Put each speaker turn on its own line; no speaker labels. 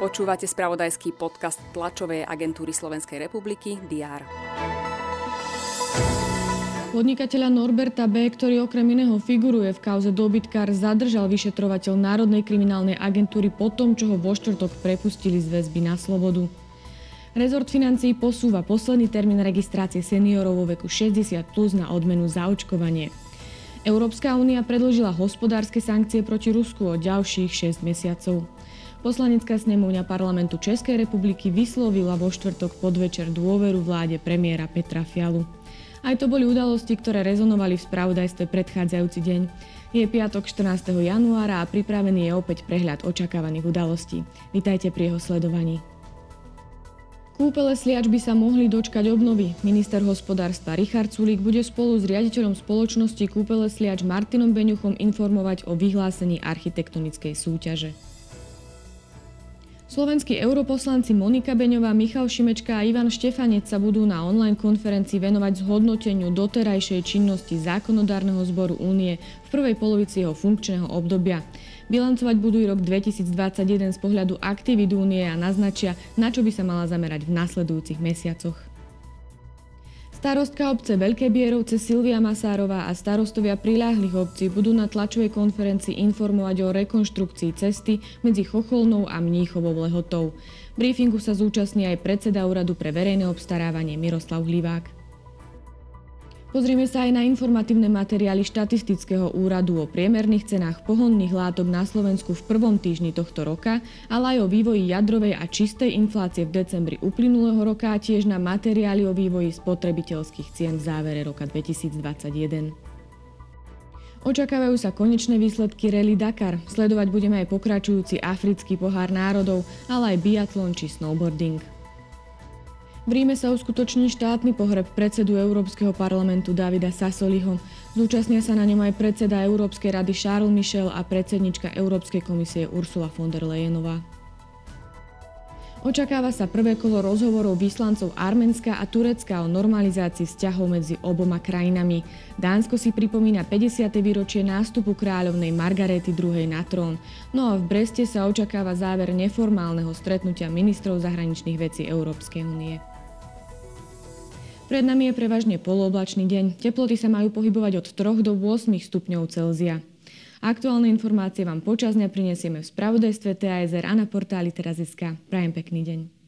Počúvate spravodajský podcast tlačovej agentúry Slovenskej republiky DR.
Podnikateľa Norberta B., ktorý okrem iného figuruje v kauze dobytkár, zadržal vyšetrovateľ Národnej kriminálnej agentúry po tom, čo ho vo štvrtok prepustili z väzby na slobodu. Rezort financií posúva posledný termín registrácie seniorov vo veku 60 plus na odmenu za očkovanie. Európska únia predložila hospodárske sankcie proti Rusku o ďalších 6 mesiacov. Poslanecká snemovňa parlamentu Českej republiky vyslovila vo štvrtok podvečer dôveru vláde premiéra Petra Fialu. Aj to boli udalosti, ktoré rezonovali v spravodajstve predchádzajúci deň. Je piatok 14. januára a pripravený je opäť prehľad očakávaných udalostí. Vítajte pri jeho sledovaní. Kúpele sliač by sa mohli dočkať obnovy. Minister hospodárstva Richard Sulík bude spolu s riaditeľom spoločnosti Kúpele sliač Martinom Beňuchom informovať o vyhlásení architektonickej súťaže. Slovenskí europoslanci Monika Beňová, Michal Šimečka a Ivan Štefanec sa budú na online konferencii venovať zhodnoteniu doterajšej činnosti zákonodárneho zboru únie v prvej polovici jeho funkčného obdobia. Bilancovať budú rok 2021 z pohľadu aktivít únie a naznačia, na čo by sa mala zamerať v nasledujúcich mesiacoch. Starostka obce Veľké Bierovce Silvia Masárová a starostovia priláhlych obcí budú na tlačovej konferencii informovať o rekonštrukcii cesty medzi Chocholnou a Mníchovou lehotou. Briefingu sa zúčastní aj predseda úradu pre verejné obstarávanie Miroslav Hlivák. Pozrieme sa aj na informatívne materiály štatistického úradu o priemerných cenách pohonných látok na Slovensku v prvom týždni tohto roka, ale aj o vývoji jadrovej a čistej inflácie v decembri uplynulého roka a tiež na materiály o vývoji spotrebiteľských cien v závere roka 2021. Očakávajú sa konečné výsledky Rally Dakar. Sledovať budeme aj pokračujúci africký pohár národov, ale aj biatlon či snowboarding. V Ríme sa uskutoční štátny pohreb predsedu Európskeho parlamentu Davida Sassoliho. Zúčastnia sa na ňom aj predseda Európskej rady Charles Michel a predsednička Európskej komisie Ursula von der Leyenová. Očakáva sa prvé kolo rozhovorov vyslancov Arménska a Turecka o normalizácii vzťahov medzi oboma krajinami. Dánsko si pripomína 50. výročie nástupu kráľovnej Margarety II. na trón. No a v Breste sa očakáva záver neformálneho stretnutia ministrov zahraničných vecí Európskej únie. Pred nami je prevažne polooblačný deň. Teploty sa majú pohybovať od 3 do 8 stupňov Celzia. Aktuálne informácie vám počas dňa prinesieme v spravodajstve TASR a na portáli teraz.sk. Prajem pekný deň.